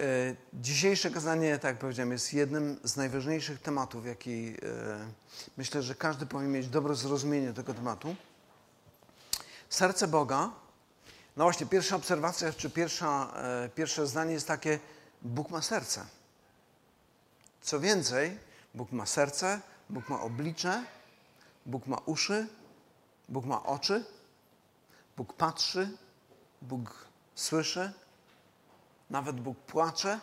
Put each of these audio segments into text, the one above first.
E, dzisiejsze kazanie, tak jak powiedziałem, jest jednym z najważniejszych tematów, jaki e, myślę, że każdy powinien mieć dobre zrozumienie tego tematu. Serce Boga. No właśnie, pierwsza obserwacja, czy pierwsza, e, pierwsze zdanie jest takie: Bóg ma serce. Co więcej, Bóg ma serce, Bóg ma oblicze, Bóg ma uszy, Bóg ma oczy, Bóg patrzy, Bóg słyszy, nawet Bóg płacze.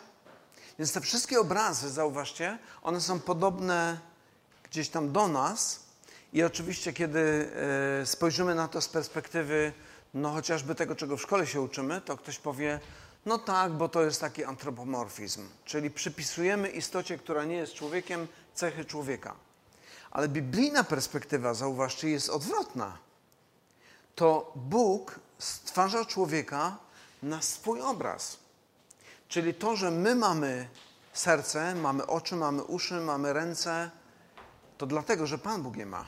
Więc te wszystkie obrazy, zauważcie, one są podobne gdzieś tam do nas. I oczywiście, kiedy e, spojrzymy na to z perspektywy, no chociażby tego, czego w szkole się uczymy, to ktoś powie, no tak, bo to jest taki antropomorfizm, czyli przypisujemy istocie, która nie jest człowiekiem, cechy człowieka. Ale biblijna perspektywa, zauważcie, jest odwrotna. To Bóg stwarza człowieka na swój obraz. Czyli to, że my mamy serce, mamy oczy, mamy uszy, mamy ręce, to dlatego, że Pan Bóg je ma.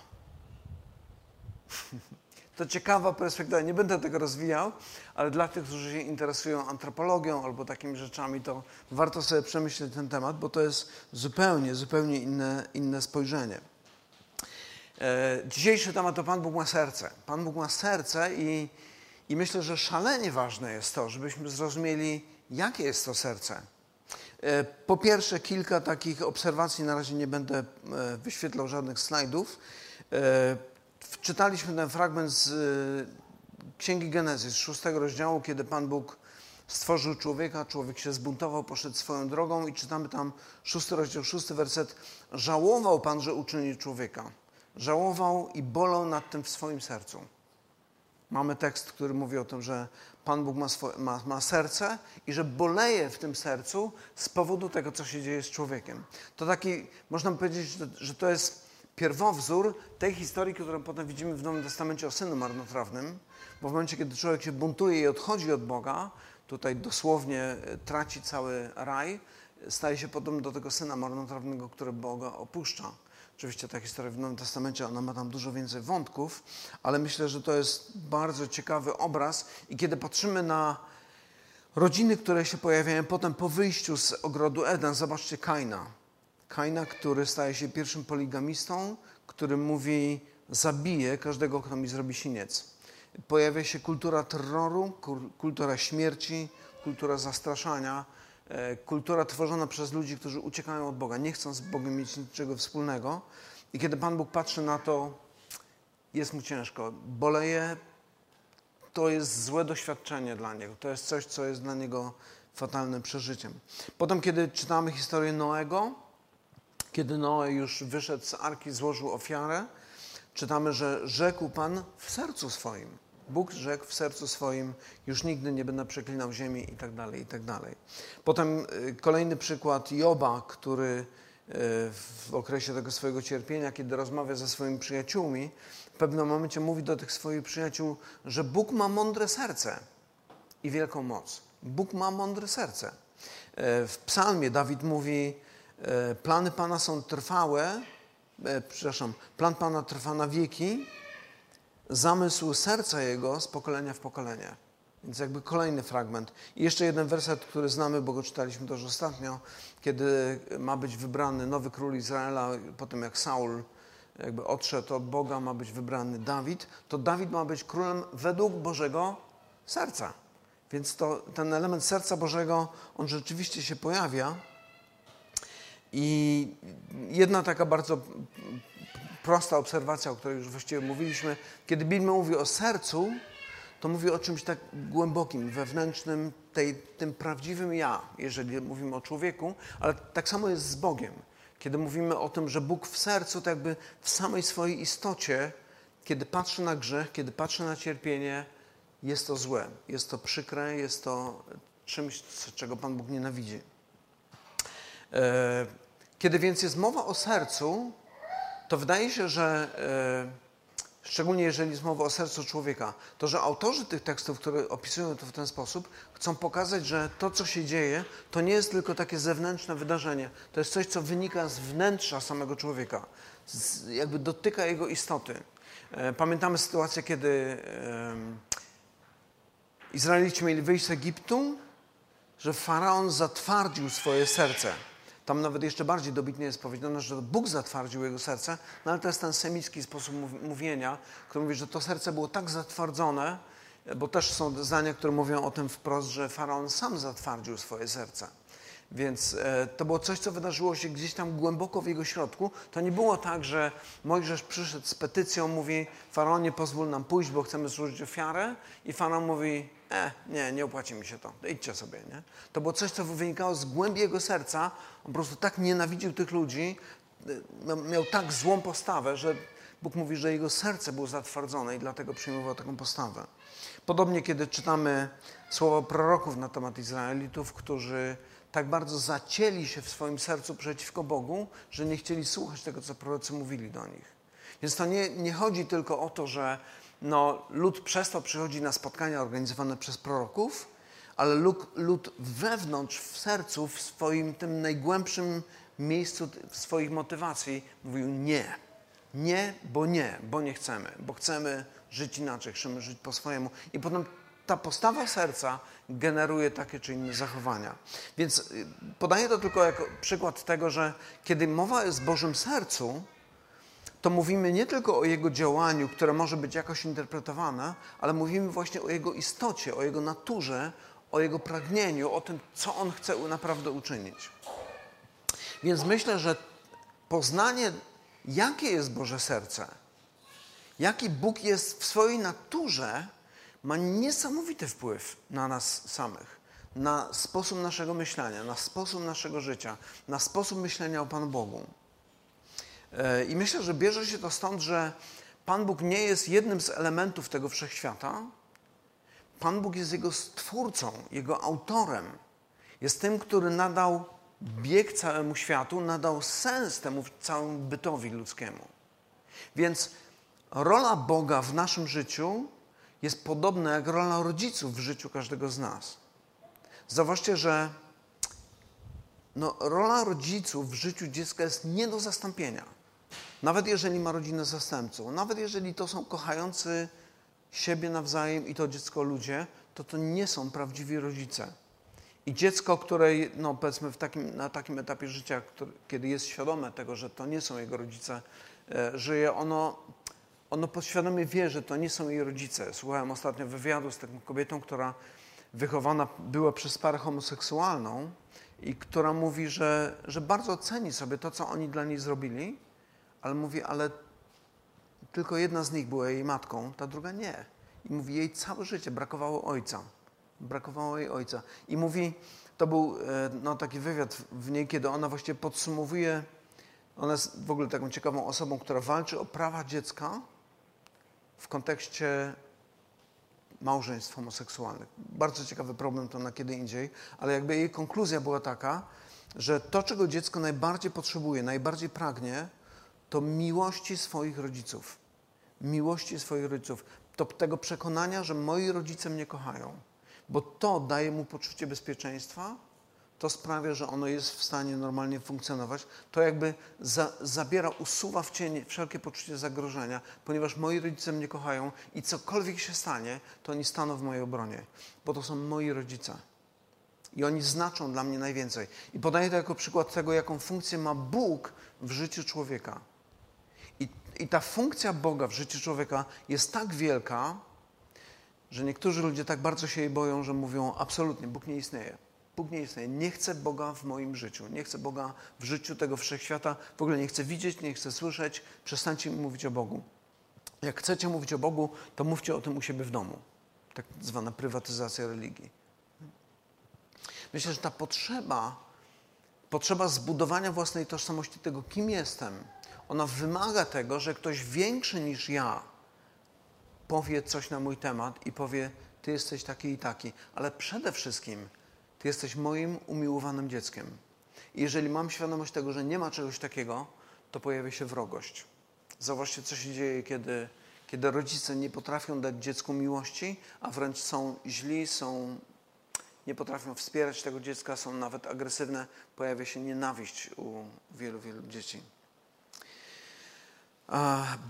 To ciekawa perspektywa. Nie będę tego rozwijał, ale dla tych, którzy się interesują antropologią albo takimi rzeczami, to warto sobie przemyśleć ten temat, bo to jest zupełnie, zupełnie inne, inne spojrzenie. E, dzisiejszy temat to Pan Bóg ma serce. Pan Bóg ma serce i, i myślę, że szalenie ważne jest to, żebyśmy zrozumieli, jakie jest to serce. E, po pierwsze, kilka takich obserwacji, na razie nie będę e, wyświetlał żadnych slajdów. Czytaliśmy ten fragment z Księgi Genezys, szóstego rozdziału, kiedy Pan Bóg stworzył człowieka, człowiek się zbuntował, poszedł swoją drogą i czytamy tam szósty rozdział, szósty werset. Żałował Pan, że uczynił człowieka. Żałował i bolał nad tym w swoim sercu. Mamy tekst, który mówi o tym, że Pan Bóg ma, swoje, ma, ma, serce i że boleje w tym sercu z powodu tego, co się dzieje z człowiekiem. To taki, można powiedzieć, że, to jest pierwowzór tej historii, którą potem widzimy w Nowym Testamencie o synu marnotrawnym, bo w momencie, kiedy człowiek się buntuje i odchodzi od Boga, tutaj dosłownie e, traci cały raj, staje się potem do tego syna marnotrawnego, który Boga opuszcza. Oczywiście ta historia w Nowym Testamencie, ona ma tam dużo więcej wątków, ale myślę, że to jest bardzo ciekawy obraz i kiedy patrzymy na rodziny, które się pojawiają potem po wyjściu z ogrodu Eden, zobaczcie Kaina. Kaina, który staje się pierwszym poligamistą, który mówi zabiję każdego, kto mi zrobi siniec. Pojawia się kultura terroru, kultura śmierci, kultura zastraszania, kultura tworzona przez ludzi, którzy uciekają od Boga, nie chcą z Bogiem mieć niczego wspólnego. I kiedy Pan Bóg patrzy na to, jest mu ciężko, boleje, to jest złe doświadczenie dla niego. To jest coś, co jest dla niego fatalnym przeżyciem. Potem, kiedy czytamy historię Noego, kiedy Noe już wyszedł z arki, złożył ofiarę, czytamy, że rzekł Pan w sercu swoim. Bóg rzekł w sercu swoim, już nigdy nie będę przeklinał ziemi i tak dalej, i tak dalej. Potem y, kolejny przykład Joba, który y, w okresie tego swojego cierpienia, kiedy rozmawia ze swoimi przyjaciółmi, w pewnym momencie mówi do tych swoich przyjaciół, że Bóg ma mądre serce i wielką moc. Bóg ma mądre serce. Y, w psalmie Dawid mówi, plany Pana są trwałe, przepraszam, plan Pana trwa na wieki, zamysł serca Jego z pokolenia w pokolenie. Więc jakby kolejny fragment. I jeszcze jeden werset, który znamy, bo go czytaliśmy też ostatnio, kiedy ma być wybrany nowy król Izraela, po tym jak Saul jakby odszedł od Boga, ma być wybrany Dawid, to Dawid ma być królem według Bożego serca. Więc to, ten element serca Bożego, on rzeczywiście się pojawia. I jedna taka bardzo prosta obserwacja, o której już właściwie mówiliśmy. Kiedy Biblia mówi o sercu, to mówi o czymś tak głębokim, wewnętrznym, tej, tym prawdziwym ja, jeżeli mówimy o człowieku, ale tak samo jest z Bogiem. Kiedy mówimy o tym, że Bóg w sercu, to jakby w samej swojej istocie, kiedy patrzy na grzech, kiedy patrzy na cierpienie, jest to złe, jest to przykre, jest to czymś, czego Pan Bóg nienawidzi. E, kiedy więc jest mowa o sercu, to wydaje się, że e, szczególnie jeżeli jest mowa o sercu człowieka, to że autorzy tych tekstów, które opisują to w ten sposób, chcą pokazać, że to, co się dzieje, to nie jest tylko takie zewnętrzne wydarzenie. To jest coś, co wynika z wnętrza samego człowieka, z, jakby dotyka jego istoty. E, pamiętamy sytuację, kiedy Izraelici mieli wyjść z Egiptu, że faraon zatwardził swoje serce. Tam nawet jeszcze bardziej dobitnie jest powiedziane, że Bóg zatwardził jego serce, no ale to jest ten semicki sposób mówienia, który mówi, że to serce było tak zatwardzone, bo też są zdania, które mówią o tym wprost, że faraon sam zatwardził swoje serce. Więc e, to było coś, co wydarzyło się gdzieś tam głęboko w jego środku. To nie było tak, że Mojżesz przyszedł z petycją, mówi Faraonie pozwól nam pójść, bo chcemy złożyć ofiarę i Faraon mówi e, nie, nie opłaci mi się to, idźcie sobie. Nie? To było coś, co wynikało z głębi jego serca. On po prostu tak nienawidził tych ludzi, e, miał tak złą postawę, że Bóg mówi, że jego serce było zatwardzone i dlatego przyjmował taką postawę. Podobnie, kiedy czytamy słowa proroków na temat Izraelitów, którzy tak bardzo zacięli się w swoim sercu przeciwko Bogu, że nie chcieli słuchać tego, co prorocy mówili do nich. Więc to nie, nie chodzi tylko o to, że no, lud przestał przychodzić na spotkania organizowane przez proroków, ale lud, lud wewnątrz, w sercu, w swoim tym najgłębszym miejscu w swoich motywacji mówił nie. Nie, bo nie, bo nie chcemy, bo chcemy żyć inaczej, chcemy żyć po swojemu. I potem ta postawa serca generuje takie czy inne zachowania. Więc y, podaję to tylko jako przykład tego, że kiedy mowa jest o Bożym sercu, to mówimy nie tylko o Jego działaniu, które może być jakoś interpretowane, ale mówimy właśnie o Jego istocie, o Jego naturze, o Jego pragnieniu, o tym, co On chce naprawdę uczynić. Więc myślę, że poznanie, jakie jest Boże serce, jaki Bóg jest w swojej naturze, ma niesamowity wpływ na nas samych, na sposób naszego myślenia, na sposób naszego życia, na sposób myślenia o Panu Bogu. E, I myślę, że bierze się to stąd, że Pan Bóg nie jest jednym z elementów tego wszechświata. Pan Bóg jest jego stwórcą, jego autorem. Jest tym, który nadał bieg całemu światu, nadał sens temu całemu bytowi ludzkiemu. Więc rola Boga w naszym życiu jest podobna jak rola rodziców w życiu każdego z nas. Zauważcie, że no, rola rodziców w życiu dziecka jest nie do zastąpienia. Nawet jeżeli ma rodzinę zastępcą, nawet jeżeli to są kochający siebie nawzajem i to dziecko ludzie, to to nie są prawdziwi rodzice. I dziecko, które, no powiedzmy, takim, na takim etapie życia, który, kiedy jest świadome tego, że to nie są jego rodzice, e, żyje, ono ono podświadomie wie, że to nie są jej rodzice. Słuchałem ostatnio wywiadu z taką kobietą, która wychowana była przez parę homoseksualną i która mówi, że, że bardzo ceni sobie to, co oni dla niej zrobili, ale mówi, ale tylko jedna z nich była jej matką, ta druga nie. I mówi, jej całe życie brakowało ojca. Brakowało jej ojca. I mówi, to był e, no, taki wywiad w niej, kiedy ona właściwie podsumowuje, ona jest w ogóle taką ciekawą osobą, która walczy o prawa dziecka, w kontekście małżeństw homoseksualnych. Bardzo ciekawy problem to na kiedy indziej, ale jakby jej konkluzja była taka, że to, czego dziecko najbardziej potrzebuje, najbardziej pragnie, to miłości swoich rodziców. Miłości swoich rodziców. To tego przekonania, że moi rodzice mnie kochają. Bo to daje mu poczucie bezpieczeństwa, to sprawia, że ono jest w stanie normalnie funkcjonować. To jakby za, zabiera, usuwa w cień wszelkie poczucie zagrożenia, ponieważ moi rodzice mnie kochają i cokolwiek się stanie, to oni staną w mojej obronie, bo to są moi rodzice. I oni znaczą dla mnie najwięcej. I podaję to jako przykład tego, jaką funkcję ma Bóg w życiu człowieka. I, ta funkcja Boga w życiu człowieka jest tak wielka, że niektórzy ludzie tak bardzo się jej boją, że mówią: absolutnie, Bóg nie istnieje. Bóg nie istnieje. Nie chcę Boga w moim życiu. Nie chcę Boga w życiu tego wszechświata. W ogóle nie chcę widzieć, nie chcę słyszeć. Przestańcie mi mówić o Bogu. Jak chcecie mówić o Bogu, to mówcie o tym u siebie w domu. Tak zwana prywatyzacja religii. Myślę, że ta potrzeba, potrzeba zbudowania własnej tożsamości, tego kim jestem, ona wymaga tego, że ktoś większy niż ja powie coś na mój temat i powie, ty jesteś taki i taki. Ale przede wszystkim ty jesteś moim umiłowanym dzieckiem. I jeżeli mam świadomość tego, że nie ma czegoś takiego, to pojawia się wrogość. Zauważcie, co się dzieje, kiedy, kiedy rodzice nie potrafią dać dziecku miłości, a wręcz są źli, są, nie potrafią wspierać tego dziecka, są nawet agresywne. Pojawia się nienawiść u wielu, wielu dzieci.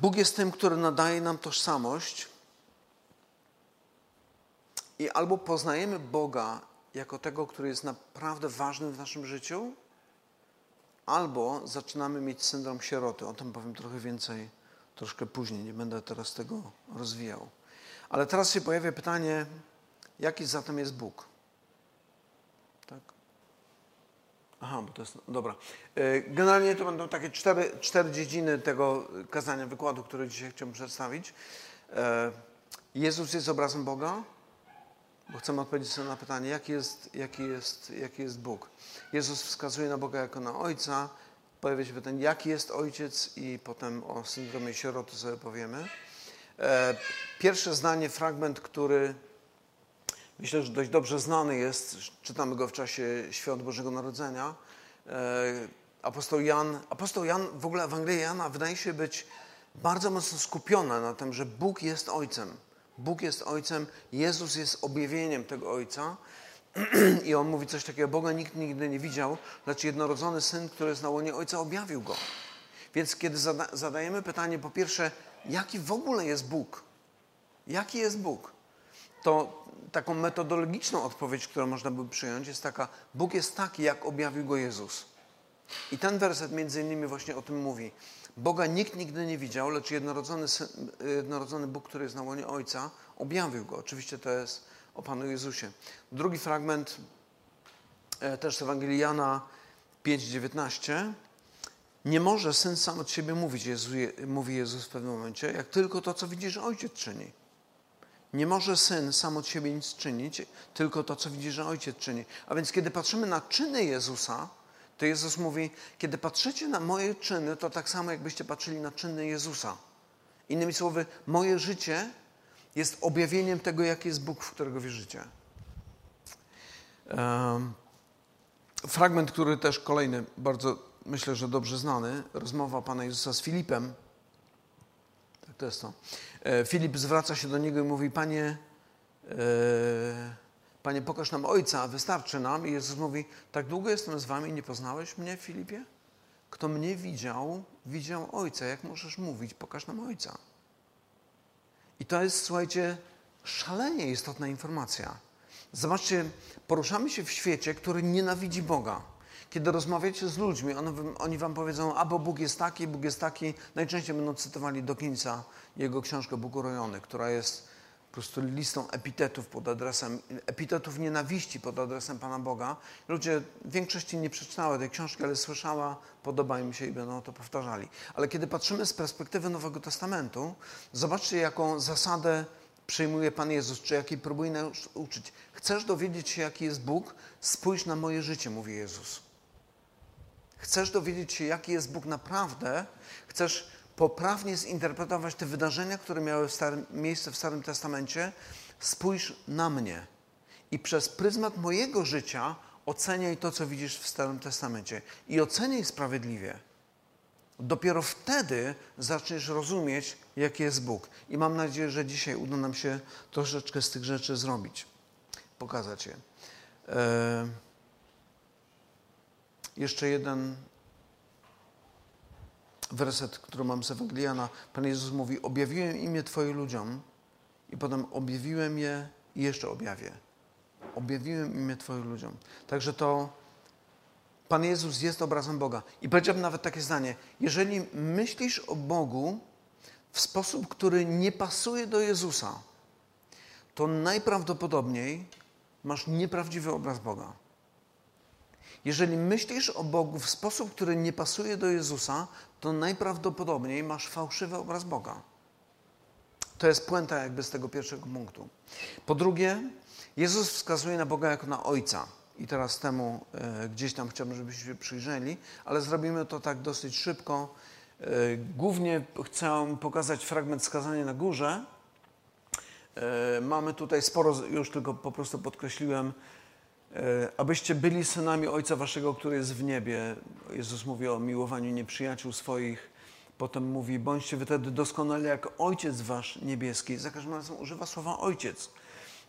Bóg jest tym, który nadaje nam tożsamość i albo poznajemy Boga jako tego, który jest naprawdę ważny w naszym życiu, albo zaczynamy mieć syndrom sieroty. O tym powiem trochę więcej troszkę później, nie będę teraz tego rozwijał. Ale teraz się pojawia pytanie, jaki zatem jest Bóg? Tak? Aha, bo to jest. Dobra. E, generalnie to będą takie cztery, cztery dziedziny tego kazania, wykładu, który dzisiaj chciałbym przedstawić. E, Jezus jest obrazem Boga, bo chcemy odpowiedzieć sobie na pytanie, jaki jest, jaki, jest, jaki jest Bóg. Jezus wskazuje na Boga jako na Ojca. Pojawia się pytanie, jaki jest Ojciec, i potem o syndromie sieroty sobie powiemy. E, pierwsze zdanie, fragment, który myślę, że dość dobrze znany jest, czytamy go w czasie Świąt Bożego Narodzenia. E, apostoł Jan, apostoł Jan, w ogóle Ewangelia Jana wydaje się być bardzo mocno skupiona na tym, że Bóg jest Ojcem. Bóg jest Ojcem, Jezus jest objawieniem tego Ojca. I on mówi coś takiego, Boga nikt nigdy nie widział, lecz jednorodzony Syn, który jest na łonie Ojca, objawił Go. Więc kiedy zada zadajemy pytanie, po pierwsze, jaki w ogóle jest Bóg? Jaki jest Bóg? To taką metodologiczną odpowiedź, którą można by przyjąć, jest taka: Bóg jest taki, jak objawił go Jezus. I ten werset między innymi właśnie o tym mówi. Boga nikt nigdy nie widział, lecz jednorodzony, jednorodzony Bóg, który jest na łonie Ojca, objawił go. Oczywiście to jest o Panu Jezusie. Drugi fragment, e, też z Ewangelii Jana 5,19. Nie może syn sam od siebie mówić, Jezu, mówi Jezus w pewnym momencie, jak tylko to, co widzisz, ojciec czyni. Nie może syn sam od siebie nic czynić, tylko to, co widzi, że ojciec czyni. A więc, kiedy patrzymy na czyny Jezusa, to Jezus mówi: Kiedy patrzycie na moje czyny, to tak samo, jakbyście patrzyli na czyny Jezusa. Innymi słowy, moje życie jest objawieniem tego, jaki jest Bóg, w którego wierzycie. Fragment, który też kolejny, bardzo myślę, że dobrze znany, rozmowa Pana Jezusa z Filipem. Tak to jest to. E, Filip zwraca się do niego i mówi: Panie, e, Panie, pokaż nam Ojca, wystarczy nam. I Jezus mówi: Tak długo jestem z Wami, nie poznałeś mnie, Filipie? Kto mnie widział, widział Ojca. Jak możesz mówić, pokaż nam Ojca? I to jest, słuchajcie, szalenie istotna informacja. Zobaczcie, poruszamy się w świecie, który nienawidzi Boga. Kiedy rozmawiacie z ludźmi, on, oni wam powiedzą, albo Bóg jest taki, Bóg jest taki. Najczęściej będą cytowali Dawkinsa, jego książkę Bóg urojony, która jest po prostu listą epitetów pod adresem, epitetów nienawiści pod adresem Pana Boga. Ludzie w większości nie przeczytały tej książki, ale słyszała, podoba im się i będą to powtarzali. Ale kiedy patrzymy z perspektywy Nowego Testamentu, zobaczcie, jaką zasadę przyjmuje Pan Jezus, czy jakiej próbuje nas uczyć. Chcesz dowiedzieć się, jaki jest Bóg? Spójrz na moje życie, mówi Jezus. Chcesz dowiedzieć się, jaki jest Bóg naprawdę? Chcesz poprawnie zinterpretować te wydarzenia, które miały w starym, miejsce w Starym Testamencie? Spójrz na mnie i przez pryzmat mojego życia oceniaj to, co widzisz w Starym Testamencie i oceniaj sprawiedliwie. Dopiero wtedy zaczniesz rozumieć, jaki jest Bóg. I mam nadzieję, że dzisiaj uda nam się troszeczkę z tych rzeczy zrobić, pokazać je. E, jeszcze jeden werset, który mam z Ewangeliana. Pan Jezus mówi: Objawiłem imię Twoim ludziom, i potem objawiłem je i jeszcze objawię. Objawiłem imię Twoim ludziom. Także to Pan Jezus jest obrazem Boga. I powiedziałbym nawet takie zdanie: jeżeli myślisz o Bogu w sposób, który nie pasuje do Jezusa, to najprawdopodobniej masz nieprawdziwy obraz Boga. Jeżeli myślisz o Bogu w sposób, który nie pasuje do Jezusa, to najprawdopodobniej masz fałszywy obraz Boga. To jest puenta jakby z tego pierwszego punktu. Po drugie, Jezus wskazuje na Boga jako na Ojca. I teraz temu e, gdzieś tam chciałbym, żebyśmy się przyjrzeli, ale zrobimy to tak dosyć szybko. E, głównie chcę pokazać fragment skazania na górze. E, mamy tutaj sporo, już tylko po prostu podkreśliłem, abyście byli synami Ojca Waszego, który jest w niebie. Jezus mówi o miłowaniu nieprzyjaciół swoich. Potem mówi, bądźcie wy wtedy doskonali jak Ojciec Wasz niebieski. Za każdym razem używa słowa Ojciec.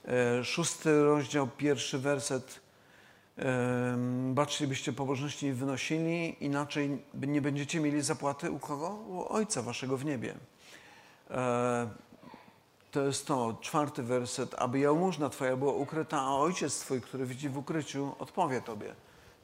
E, szósty rozdział, pierwszy werset. E, baczcie, byście pobożności nie wynosili, inaczej nie będziecie mieli zapłaty u kogo? U Ojca Waszego w niebie. To jest to, czwarty werset, aby jałmużna Twoja była ukryta, a Ojciec Twój, który widzi w ukryciu, odpowie Tobie.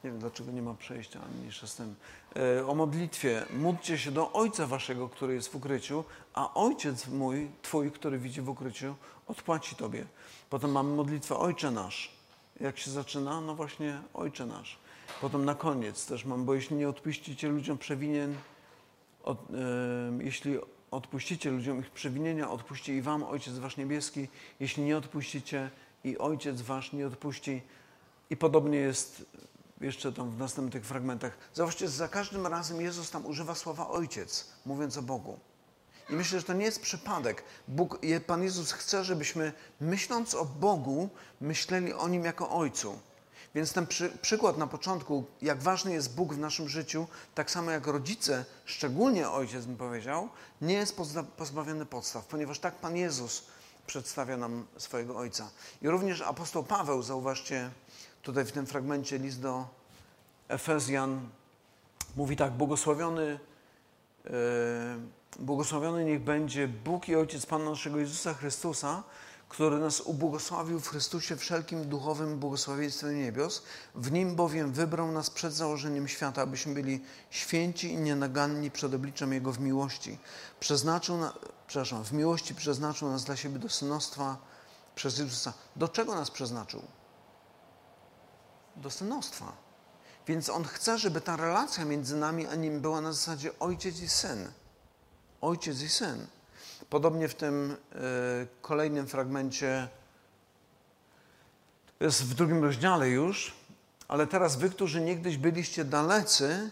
Nie wiem, dlaczego nie ma przejścia, ale mniejsza z tym. E, o modlitwie. Módlcie się do Ojca Waszego, który jest w ukryciu, a Ojciec mój, Twój, który widzi w ukryciu, odpłaci Tobie. Potem mamy modlitwę Ojcze Nasz. Jak się zaczyna? No właśnie Ojcze Nasz. Potem na koniec też mam, bo jeśli nie odpuścicie ludziom przewinien, od, e, jeśli odpuścicie ludziom ich przewinienia, odpuści i wam Ojciec Wasz Niebieski. Jeśli nie odpuścicie, i Ojciec Wasz nie odpuści. I podobnie jest jeszcze tam w następnych fragmentach. Zobaczcie, za każdym razem Jezus tam używa słowa Ojciec, mówiąc o Bogu. I myślę, że to nie jest przypadek. Bóg, Pan Jezus chce, żebyśmy myśląc o Bogu, myśleli o Nim jako Ojcu. Więc ten przy, przykład na początku, jak ważny jest Bóg w naszym życiu, tak samo jak rodzice, szczególnie ojciec bym powiedział, nie jest pozbawiony podstaw, ponieważ tak Pan Jezus przedstawia nam swojego Ojca. I również apostoł Paweł, zauważcie tutaj w tym fragmencie list do Efezjan, mówi tak, błogosławiony, yy, błogosławiony niech będzie Bóg i Ojciec Pana naszego Jezusa Chrystusa, który nas ubłogosławił w Chrystusie wszelkim duchowym błogosławieństwem niebios. W Nim bowiem wybrał nas przed założeniem świata, abyśmy byli święci i nienaganni przed obliczem Jego w miłości. Przeznaczył, na, przepraszam, w miłości przeznaczył nas dla siebie do synostwa przez Jezusa. Do czego nas przeznaczył? Do synostwa. Więc On chce, żeby ta relacja między nami a Nim była na zasadzie ojciec i syn. Ojciec i syn. Podobnie w tym y, kolejnym fragmencie, jest w drugim rozdziale już, ale teraz wy, którzy niegdyś byliście dalecy,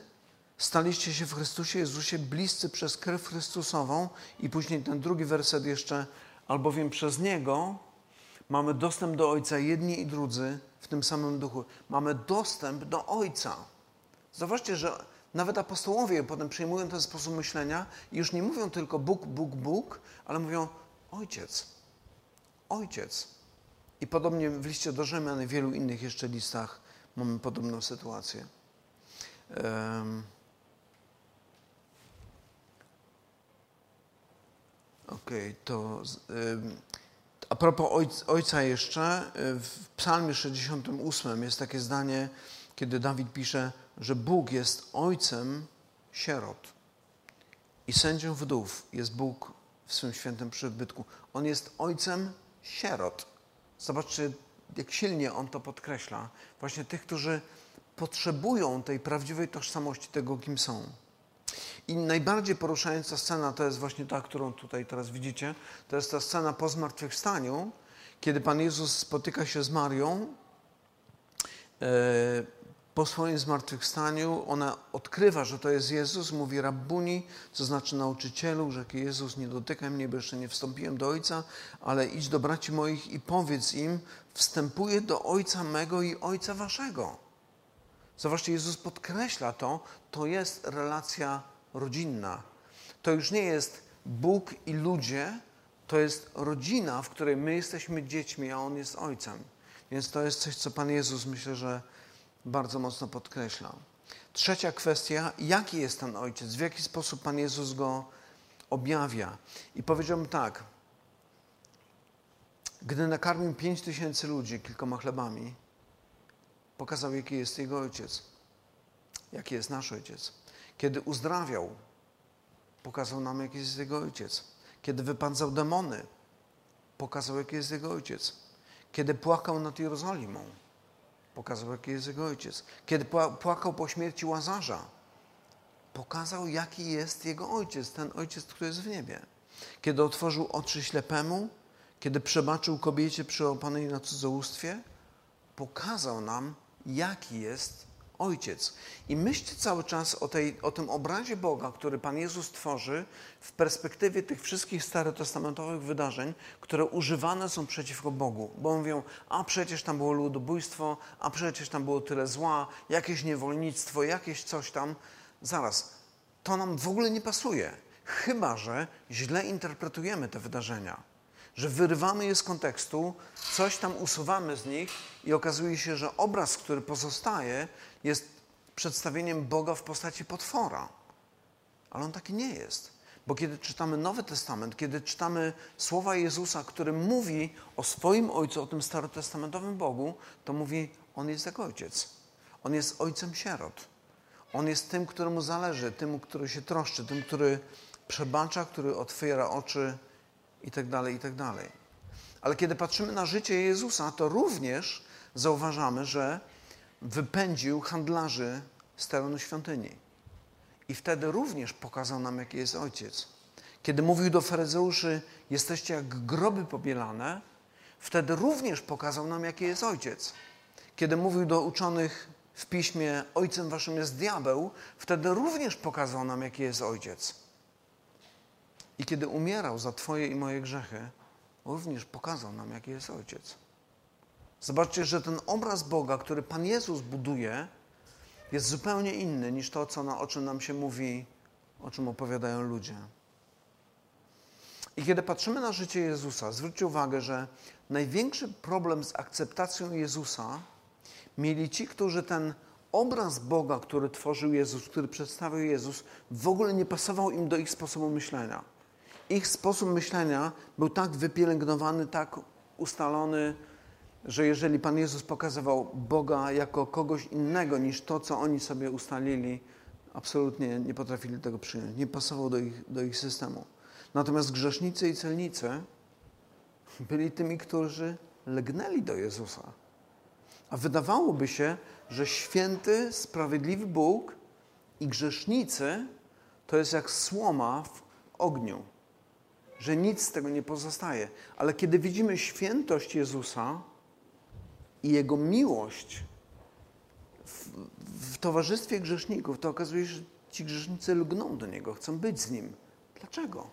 staliście się w Chrystusie Jezusie bliscy przez krew Chrystusową i później ten drugi werset jeszcze, albowiem przez Niego mamy dostęp do Ojca jedni i drudzy w tym samym duchu. Mamy dostęp do Ojca. Zobaczcie, że nawet apostołowie potem przyjmują ten sposób myślenia i już nie mówią tylko Bóg, Bóg, Bóg, ale mówią Ojciec. Ojciec. I podobnie w liście do Rzymian i wielu innych jeszcze listach mamy podobną sytuację. Um. Okej, okay, to um, a propos ojca jeszcze, w psalmie 68 jest takie zdanie, kiedy Dawid pisze, że Bóg jest ojcem sierot i sędzią wdów jest Bóg w swym świętym przybytku. On jest ojcem sierot. Zobaczcie, jak silnie on to podkreśla. Właśnie tych, którzy potrzebują tej prawdziwej tożsamości tego, kim są. I najbardziej poruszająca scena to jest właśnie ta, którą tutaj teraz widzicie. To jest ta scena po zmartwychwstaniu, kiedy Pan Jezus spotyka się z Marią. E, po swoim zmartwychwstaniu ona odkrywa, że to jest Jezus, mówi Rabbuni, co znaczy nauczycielu, że Jezus nie dotykaj mnie, bo jeszcze nie wstąpiłem do Ojca, ale idź do braci moich i powiedz im, wstępuję do Ojca mego i Ojca waszego. Zobaczcie, Jezus podkreśla to, to jest relacja rodzinna. To już nie jest Bóg i ludzie, to jest rodzina, w której my jesteśmy dziećmi, a On jest Ojcem. Więc to jest coś, co Pan Jezus myślę, że bardzo mocno podkreśla. Trzecia kwestia, jaki jest ten ojciec, w jaki sposób Pan Jezus go objawia. I powiedziałbym tak, gdy nakarmił pięć tysięcy ludzi kilkoma chlebami, pokazał, jaki jest jego ojciec, jaki jest nasz ojciec. Kiedy uzdrawiał, pokazał nam, jaki jest jego ojciec. Kiedy wypędzał demony, pokazał, jaki jest jego ojciec. Kiedy płakał nad Jerozolimą, Pokazał, jaki jest jego ojciec. Kiedy płakał po śmierci Łazarza, pokazał, jaki jest jego ojciec, ten ojciec, który jest w niebie. Kiedy otworzył oczy ślepemu, kiedy przebaczył kobiecie przełapanej na cudzołóstwie, pokazał nam, jaki jest Ojciec. I myślcie cały czas o, tej, o tym obrazie Boga, który Pan Jezus tworzy w perspektywie tych wszystkich starotestamentowych wydarzeń, które używane są przeciwko Bogu. Bo mówią, a przecież tam było ludobójstwo, a przecież tam było tyle zła, jakieś niewolnictwo, jakieś coś tam. Zaraz, to nam w ogóle nie pasuje. Chyba, że źle interpretujemy te wydarzenia że wyrywamy je z kontekstu, coś tam usuwamy z nich i okazuje się, że obraz, który pozostaje, jest przedstawieniem Boga w postaci potwora. Ale on taki nie jest. Bo kiedy czytamy Nowy Testament, kiedy czytamy słowa Jezusa, który mówi o swoim Ojcu, o tym starotestamentowym Bogu, to mówi, On jest jak Ojciec. On jest Ojcem sierot. On jest tym, któremu zależy, tym, który się troszczy, tym, który przebacza, który otwiera oczy i tak dalej, i tak dalej. Ale kiedy patrzymy na życie Jezusa, to również zauważamy, że wypędził handlarzy z terenu świątyni. I wtedy również pokazał nam, jaki jest Ojciec. Kiedy mówił do faryzeuszy, jesteście jak groby pobielane, wtedy również pokazał nam, jaki jest Ojciec. Kiedy mówił do uczonych w piśmie, Ojcem waszym jest diabeł, wtedy również pokazał nam, jaki jest Ojciec. I kiedy umierał za Twoje i moje grzechy, również pokazał nam, jaki jest Ojciec. Zobaczcie, że ten obraz Boga, który Pan Jezus buduje, jest zupełnie inny niż to, co na, o czym nam się mówi, o czym opowiadają ludzie. I kiedy patrzymy na życie Jezusa, zwróćcie uwagę, że największy problem z akceptacją Jezusa mieli ci, którzy ten obraz Boga, który tworzył Jezus, który przedstawił Jezus, w ogóle nie pasował im do ich sposobu myślenia. Ich sposób myślenia był tak wypielęgnowany, tak ustalony, że jeżeli Pan Jezus pokazywał Boga jako kogoś innego niż to, co oni sobie ustalili, absolutnie nie potrafili tego przyjąć. Nie pasował do ich, do ich systemu. Natomiast grzesznicy i celnicy byli tymi, którzy legnęli do Jezusa. A wydawałoby się, że święty, sprawiedliwy Bóg i grzesznicy to jest jak słoma w ogniu, że nic z tego nie pozostaje. Ale kiedy widzimy świętość Jezusa, i Jego miłość w, w towarzystwie grzeszników, to okazuje się, że ci grzesznicy lgną do Niego, chcą być z Nim. Dlaczego?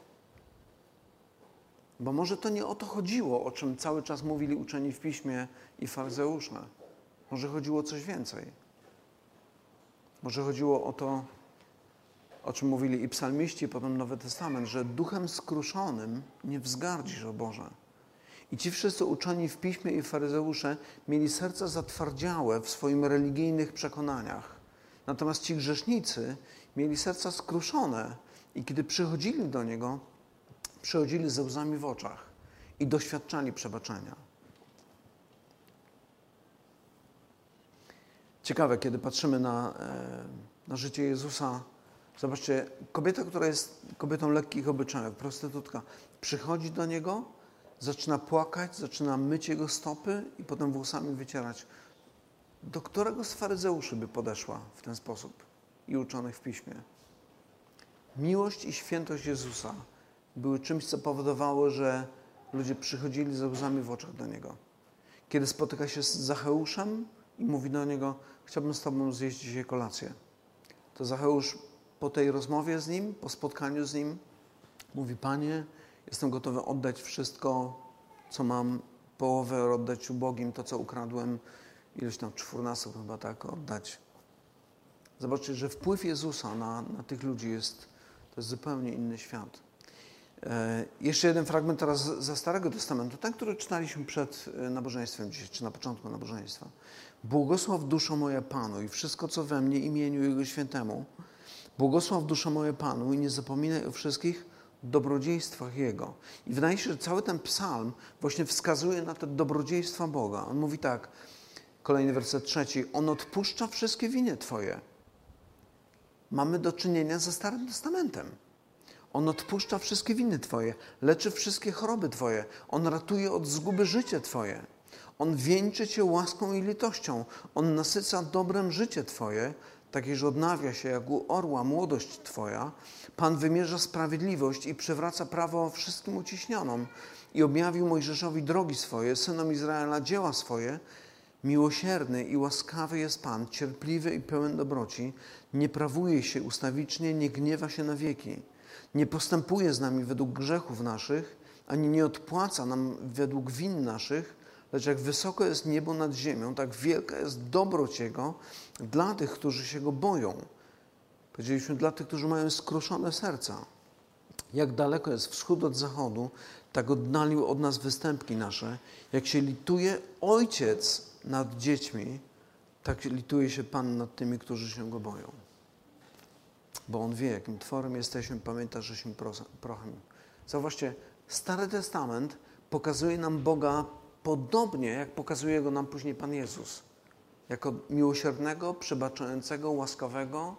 Bo może to nie o to chodziło, o czym cały czas mówili uczeni w piśmie i faryzeusze. Może chodziło o coś więcej. Może chodziło o to, o czym mówili i psalmiści, i potem Nowy Testament, że duchem skruszonym nie wzgardzisz, o Boże. I ci wszyscy uczeni w piśmie i faryzeusze mieli serca zatwardziałe w swoim religijnych przekonaniach. Natomiast ci grzesznicy mieli serca skruszone i kiedy przychodzili do Niego, przychodzili ze łzami w oczach i doświadczali przebaczenia. Ciekawe, kiedy patrzymy na, e, na życie Jezusa, zobaczcie, kobieta, która jest kobietą lekkich obyczajów, prostytutka, przychodzi do Niego, zaczyna płakać, zaczyna myć jego stopy i potem włosami wycierać. Do którego z faryzeuszy by podeszła w ten sposób i uczonych w piśmie? Miłość i świętość Jezusa były czymś, co powodowało, że ludzie przychodzili ze łzami w oczach do Niego. Kiedy spotyka się z Zacheuszem i mówi do Niego, chciałbym z Tobą zjeść dzisiaj kolację, to Zacheusz po tej rozmowie z Nim, po spotkaniu z Nim, mówi, Panie, Jestem gotowy oddać wszystko, co mam, połowę oddać ubogim, to co ukradłem, ileś tam czwórnasób chyba tak oddać. Zobaczcie, że wpływ Jezusa na, na tych ludzi jest, to jest zupełnie inny świat. E, jeszcze jeden fragment teraz ze Starego Testamentu, ten, który czytaliśmy przed e, nabożeństwem dzisiaj, czy na początku nabożeństwa. Błogosław duszo moja Panu i wszystko, co we mnie, imieniu Jego Świętemu. Błogosław duszo moje Panu i nie zapominaj o wszystkich dobrodziejstwach Jego. I wydaje się, że cały ten psalm właśnie wskazuje na te dobrodziejstwa Boga. On mówi tak, kolejny werset trzeci, On odpuszcza wszystkie winy Twoje. Mamy do czynienia ze Starym Testamentem. On odpuszcza wszystkie winy Twoje, leczy wszystkie choroby Twoje, On ratuje od zguby życie Twoje. On wieńczy Cię łaską i litością, On nasyca dobrem życie Twoje, takie, że odnawia się jak u orła młodość Twoja. Pan wymierza sprawiedliwość i przywraca prawo wszystkim uciśnionom i objawił Mojżeszowi drogi swoje, synom Izraela dzieła swoje. Miłosierny i łaskawy jest Pan, cierpliwy i pełen dobroci, nie prawuje się ustawicznie, nie gniewa się na wieki, nie postępuje z nami według grzechów naszych, ani nie odpłaca nam według win naszych, lecz jak wysoko jest niebo nad ziemią, tak wielka jest dobroć Jego dla tych, którzy się Go boją. Powiedzieliśmy, dla tych, którzy mają skruszone serca. Jak daleko jest wschód od zachodu, tak oddalił od nas występki nasze. Jak się lituje Ojciec nad dziećmi, tak lituje się Pan nad tymi, którzy się Go boją. bo On wie, jakim tworem jesteśmy, pamięta, żeśmy prochem. Zauważcie, Stary Testament pokazuje nam Boga podobnie, jak pokazuje Go nam później Pan Jezus. Jako miłosiernego, przebaczającego, łaskawego.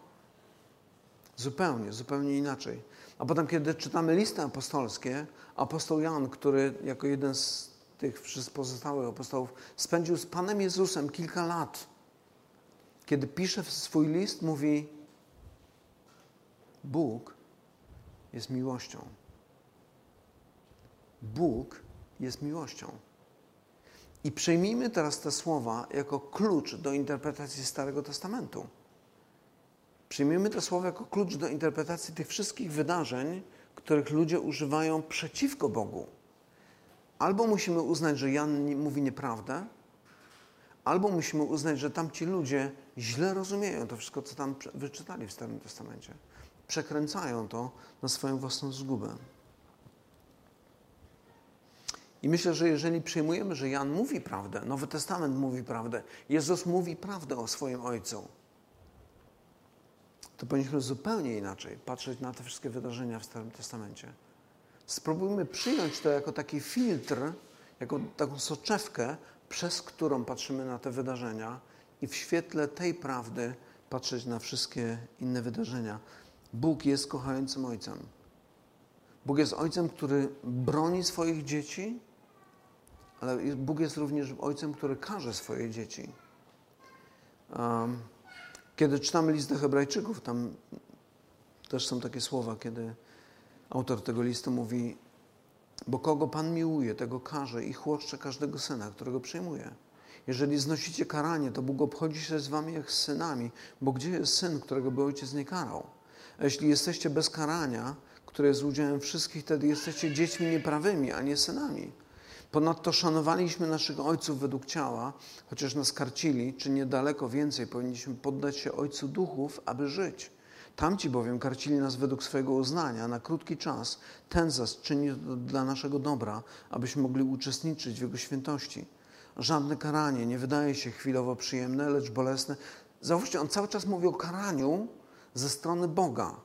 Zupełnie, zupełnie inaczej. A potem, kiedy czytamy listy apostolskie, apostoł Jan, który jako jeden z tych wszystkich pozostałych apostołów spędził z Panem Jezusem kilka lat, kiedy pisze swój list, mówi: Bóg jest miłością. Bóg jest miłością. I przyjmijmy teraz te słowa jako klucz do interpretacji Starego Testamentu. Przyjmijmy te słowa jako klucz do interpretacji tych wszystkich wydarzeń, których ludzie używają przeciwko Bogu. Albo musimy uznać, że Jan mówi nieprawdę, albo musimy uznać, że tamci ludzie źle rozumieją to wszystko, co tam wyczytali w Starym Testamencie. Przekręcają to na swoją własną zgubę. I myślę, że jeżeli przyjmujemy, że Jan mówi prawdę, Nowy Testament mówi prawdę, Jezus mówi prawdę o swoim Ojcu, to powinniśmy zupełnie inaczej patrzeć na te wszystkie wydarzenia w Starym Testamencie. Spróbujmy przyjąć to jako taki filtr, jako taką soczewkę, przez którą patrzymy na te wydarzenia i w świetle tej prawdy patrzeć na wszystkie inne wydarzenia. Bóg jest kochającym Ojcem. Bóg jest Ojcem, który broni swoich dzieci, ale Bóg jest również Ojcem, który karze swoje dzieci. Kiedy czytamy list do Hebrajczyków, tam też są takie słowa, kiedy autor tego listu mówi: Bo kogo Pan miłuje, tego karze i chłoszcze każdego syna, którego przyjmuje. Jeżeli znosicie karanie, to Bóg obchodzi się z wami jak z synami, bo gdzie jest syn, którego by ojciec nie karał? A jeśli jesteście bez karania, które jest udziałem wszystkich, wtedy jesteście dziećmi nieprawymi, a nie synami. Ponadto szanowaliśmy naszych ojców według ciała, chociaż nas karcili, czy niedaleko więcej powinniśmy poddać się Ojcu Duchów, aby żyć. Tamci bowiem karcili nas według swojego uznania na krótki czas, ten zaś czyni to dla naszego dobra, abyśmy mogli uczestniczyć w Jego świętości. Żadne karanie nie wydaje się chwilowo przyjemne, lecz bolesne. Zauważcie, on cały czas mówi o karaniu ze strony Boga.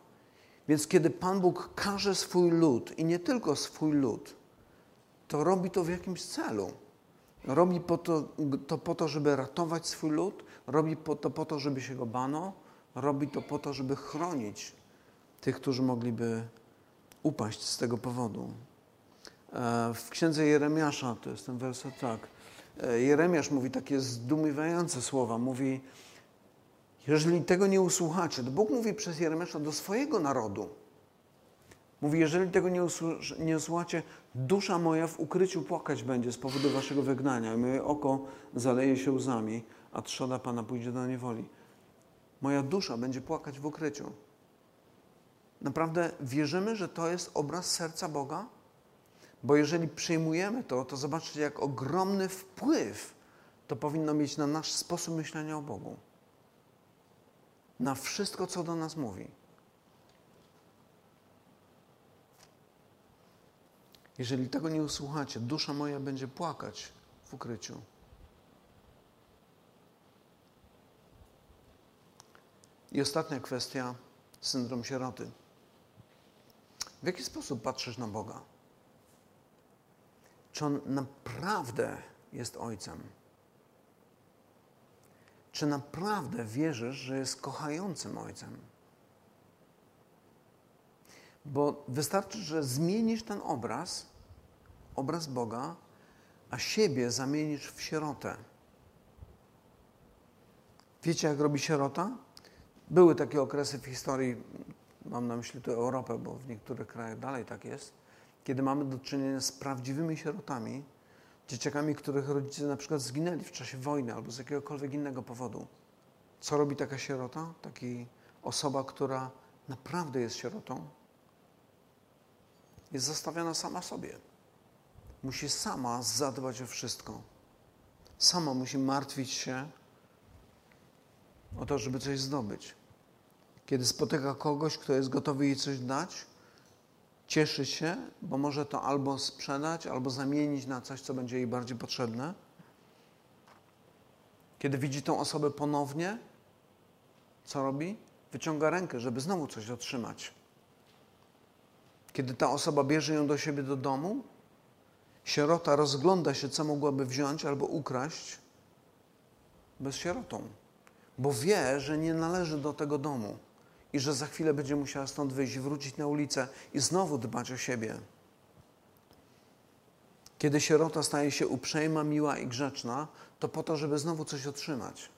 Więc kiedy Pan Bóg karze swój lud i nie tylko swój lud, to robi to w jakimś celu. Robi po to, to po to, żeby ratować swój lud, robi po to po to, żeby się go bano, robi to po to, żeby chronić tych, którzy mogliby upaść z tego powodu. E, w księdze Jeremiasza, to jest ten werset tak, e, Jeremiasz mówi takie zdumiewające słowa, mówi, jeżeli tego nie usłuchacie, to Bóg mówi przez Jeremiasza do swojego narodu, Mówi, jeżeli tego nie, nie usłuchacie, dusza moja w ukryciu płakać będzie z powodu waszego wygnania moje oko zaleje się łzami, a trzoda Pana pójdzie do niewoli. Moja dusza będzie płakać w ukryciu. Naprawdę wierzymy, że to jest obraz serca Boga? Bo jeżeli przyjmujemy to, to zobaczcie, jak ogromny wpływ to powinno mieć na nasz sposób myślenia o Bogu. Na wszystko, co do nas mówi. Jeżeli tego nie usłuchacie, dusza moja będzie płakać w ukryciu. I ostatnia kwestia syndrom sieroty. W jaki sposób patrzysz na Boga? Czy On naprawdę jest Ojcem? Czy naprawdę wierzysz, że jest kochającym Ojcem? Bo wystarczy, że zmienisz ten obraz, obraz Boga, a siebie zamienisz w sierotę. Wiecie, jak robi sierota? Były takie okresy w historii, mam na myśli tu Europę, bo w niektórych krajach dalej tak jest, kiedy mamy do czynienia z prawdziwymi sierotami, dzieciakami, których rodzice na przykład zginęli w czasie wojny albo z jakiegokolwiek innego powodu. Co robi taka sierota? Taki osoba, która naprawdę jest sierotą? Jest zostawiona sama sobie. Musi sama zadbać o wszystko. Sama musi martwić się o to, żeby coś zdobyć. Kiedy spotyka kogoś, kto jest gotowy jej coś dać, cieszy się, bo może to albo sprzedać, albo zamienić na coś, co będzie jej bardziej potrzebne. Kiedy widzi tą osobę ponownie, co robi? wyciąga rękę, żeby znowu coś otrzymać. Kiedy ta osoba bierze ją do siebie do domu, sierota rozgląda się, co mogłaby wziąć albo ukraść bez sierotą, bo wie, że nie należy do tego domu i że za chwilę będzie musiała stąd wyjść, wrócić na ulicę i znowu dbać o siebie. Kiedy sierota staje się uprzejma, miła i grzeczna, to po to, żeby znowu coś otrzymać.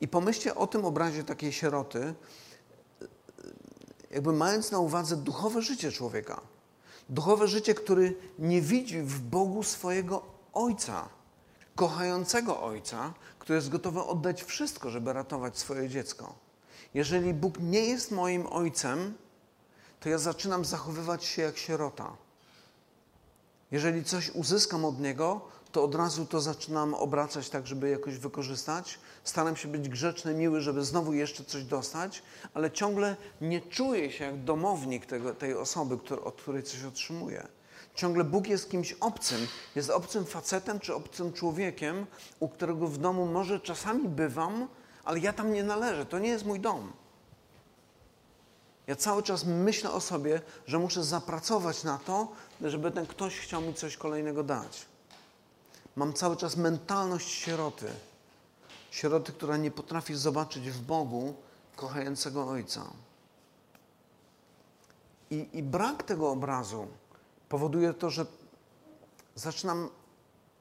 I pomyślcie o tym obrazie takiej sieroty, jakby mając na uwadze duchowe życie człowieka. Duchowe życie, który nie widzi w Bogu swojego Ojca, kochającego Ojca, który jest gotowy oddać wszystko, żeby ratować swoje dziecko. Jeżeli Bóg nie jest moim Ojcem, to ja zaczynam zachowywać się jak sierota. Jeżeli coś uzyskam od Niego, to od razu to zaczynam obracać tak, żeby jakoś wykorzystać. Staram się być grzeczny, miły, żeby znowu jeszcze coś dostać, ale ciągle nie czuję się jak domownik tego, tej osoby, który, od której coś otrzymuję. Ciągle Bóg jest kimś obcym. Jest obcym facetem czy obcym człowiekiem, u którego w domu może czasami bywam, ale ja tam nie należę. To nie jest mój dom. Ja cały czas myślę o sobie, że muszę zapracować na to, żeby ten ktoś chciał mi coś kolejnego dać. Mam cały czas mentalność sieroty. Sieroty, która nie potrafi zobaczyć w Bogu kochającego Ojca. I, I brak tego obrazu powoduje to, że zaczynam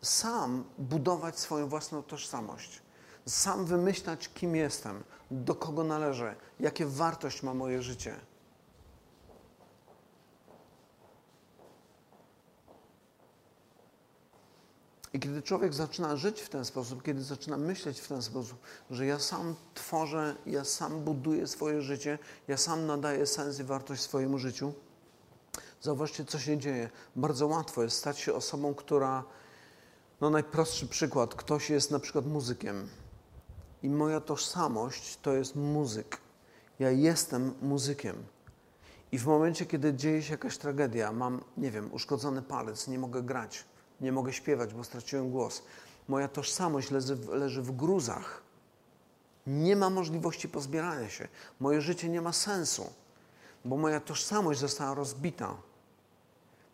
sam budować swoją własną tożsamość. Sam wymyślać, kim jestem, do kogo należę, jakie wartość ma moje życie. I kiedy człowiek zaczyna żyć w ten sposób, kiedy zaczyna myśleć w ten sposób, że ja sam tworzę, ja sam buduję swoje życie, ja sam nadaję sens i wartość swojemu życiu, zauważcie, co się dzieje. Bardzo łatwo jest stać się osobą, która, no najprostszy przykład, ktoś jest na przykład muzykiem i moja tożsamość to jest muzyk. Ja jestem muzykiem. I w momencie, kiedy dzieje się jakaś tragedia, mam, nie wiem, uszkodzony palec, nie mogę grać, nie mogę śpiewać, bo straciłem głos. Moja tożsamość leży, leży w gruzach. Nie ma możliwości pozbierania się. Moje życie nie ma sensu, bo moja tożsamość została rozbita.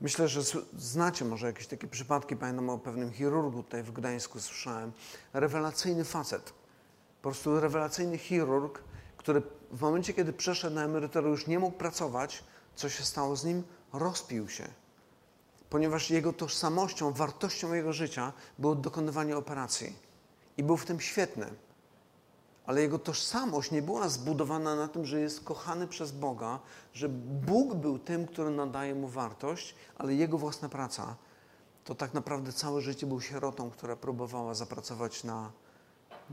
Myślę, że znacie może jakieś takie przypadki. Pamiętam o pewnym chirurgu tutaj w Gdańsku słyszałem. Rewelacyjny facet. Po prostu rewelacyjny chirurg, który w momencie, kiedy przeszedł na emeryturę, już nie mógł pracować. Co się stało z nim? Rozpił się ponieważ jego tożsamością, wartością jego życia było dokonywanie operacji. I był w tym świetny. Ale jego tożsamość nie była zbudowana na tym, że jest kochany przez Boga, że Bóg był tym, który nadaje mu wartość, ale jego własna praca to tak naprawdę całe życie był sierotą, która próbowała zapracować na,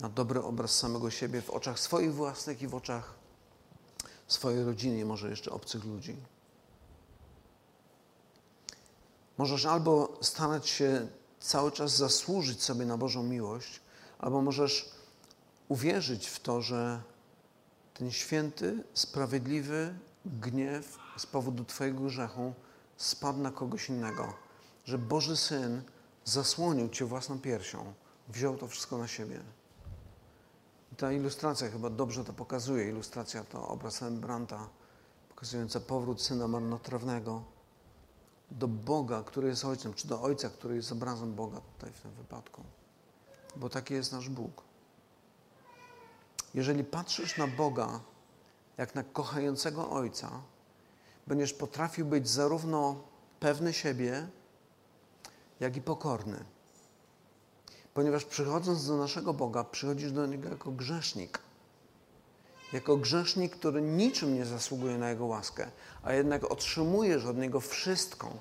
na dobry obraz samego siebie w oczach swoich własnych i w oczach swojej rodziny może jeszcze obcych ludzi. Możesz albo starać się cały czas zasłużyć sobie na Bożą miłość, albo możesz uwierzyć w to, że ten święty, sprawiedliwy gniew z powodu Twojego grzechu spadł na kogoś innego. Że Boży Syn zasłonił Cię własną piersią, wziął to wszystko na siebie. Ta ilustracja chyba dobrze to pokazuje. Ilustracja to obraz Rembrandta pokazująca powrót Syna marnotrawnego do Boga, który jest Ojcem, czy do Ojca, który jest obrazem Boga tutaj w tym wypadku. Bo taki jest nasz Bóg. Jeżeli patrzysz na Boga jak na kochającego Ojca, będziesz potrafił być zarówno pewny siebie, jak i pokorny. Ponieważ przychodząc do naszego Boga, przychodzisz do Niego jako grzesznik jako grzesznik, który niczym nie zasługuje na Jego łaskę, a jednak otrzymujesz od Niego wszystko,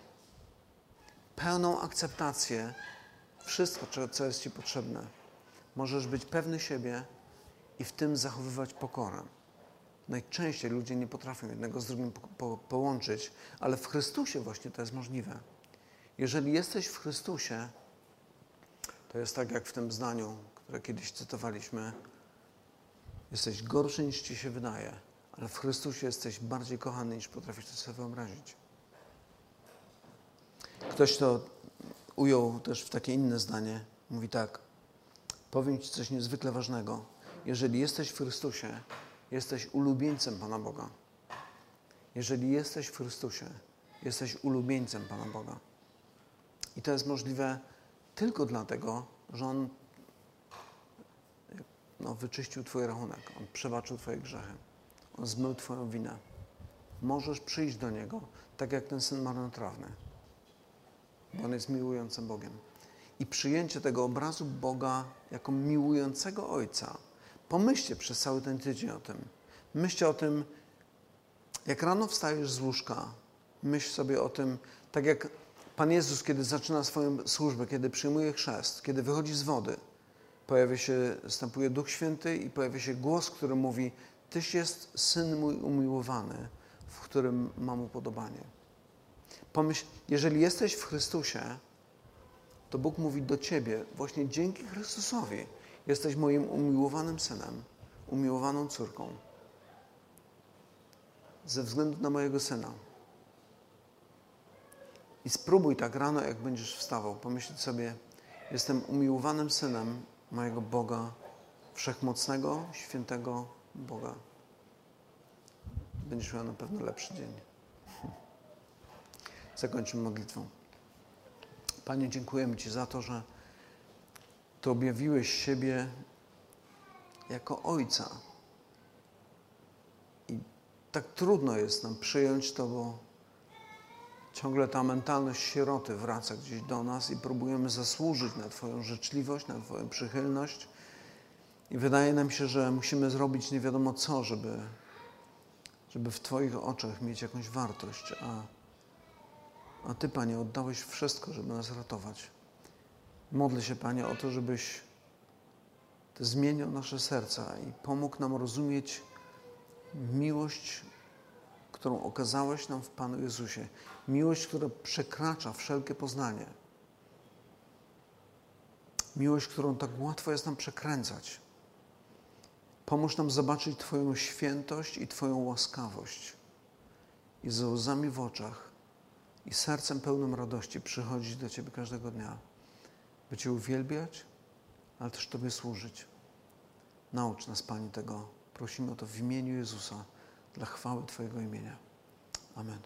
pełną akceptację, wszystko, co jest Ci potrzebne. Możesz być pewny siebie i w tym zachowywać pokorę. Najczęściej ludzie nie potrafią jednego z drugim po, po, połączyć, ale w Chrystusie właśnie to jest możliwe. Jeżeli jesteś w Chrystusie, to jest tak jak w tym zdaniu, które kiedyś cytowaliśmy, Jesteś gorszy niż ci się wydaje, ale w Chrystusie jesteś bardziej kochany niż potrafisz to sobie wyobrazić. Ktoś to ujął też w takie inne zdanie. Mówi tak: Powiem ci coś niezwykle ważnego. Jeżeli jesteś w Chrystusie, jesteś ulubieńcem Pana Boga. Jeżeli jesteś w Chrystusie, jesteś ulubieńcem Pana Boga. I to jest możliwe tylko dlatego, że On no, wyczyścił Twój rachunek, On przebaczył Twoje grzechy, On zmył Twoją winę. Możesz przyjść do Niego, tak jak ten syn marnotrawny, bo On jest miłującym Bogiem. I przyjęcie tego obrazu Boga jako miłującego Ojca. Pomyślcie przez cały ten tydzień o tym. Myślcie o tym, jak rano wstajesz z łóżka. Myśl sobie o tym, tak jak Pan Jezus, kiedy zaczyna swoją służbę, kiedy przyjmuje chrzest, kiedy wychodzi z wody, pojawia się, wstępuje Duch Święty i pojawia się głos, który mówi: Tyś jest syn mój umiłowany, w którym mam upodobanie. Pomyśl, jeżeli jesteś w Chrystusie, to Bóg mówi do ciebie, właśnie dzięki Chrystusowi jesteś moim umiłowanym synem, umiłowaną córką. Ze względu na mojego syna. I spróbuj tak rano, jak będziesz wstawał, pomyśleć sobie, jestem umiłowanym synem mojego Boga, wszechmocnego, świętego Boga. Będziesz miał na pewno lepszy dzień. Zakończymy modlitwą. Panie, dziękujemy Ci za to, że Ty objawiłeś siebie jako Ojca. I tak trudno jest nam przyjąć to, bo ciągle ta mentalność sieroty wraca gdzieś do nas i próbujemy zasłużyć na Twoją życzliwość, na Twoją przychylność. I wydaje nam się, że musimy zrobić nie wiadomo co, żeby, żeby w Twoich oczach mieć jakąś wartość. A, a Ty, Panie, oddałeś wszystko, żeby nas ratować. Modlę się, Panie, o to, żebyś zmienił nasze serca i pomógł nam rozumieć miłość, którą okazałeś nam w Panu Jezusie. Miłość, która przekracza wszelkie poznanie. Miłość, którą tak łatwo jest nam przekręcać. Pomóż nam zobaczyć Twoją świętość i Twoją łaskawość. I ze łzami w oczach i sercem pełnym radości przychodzić do Ciebie każdego dnia, by Cię uwielbiać, ale też Tobie służyć. Naucz nas, Pani, tego. Prosimy o to w imieniu Jezusa, dla chwały Twojego imienia. Amen.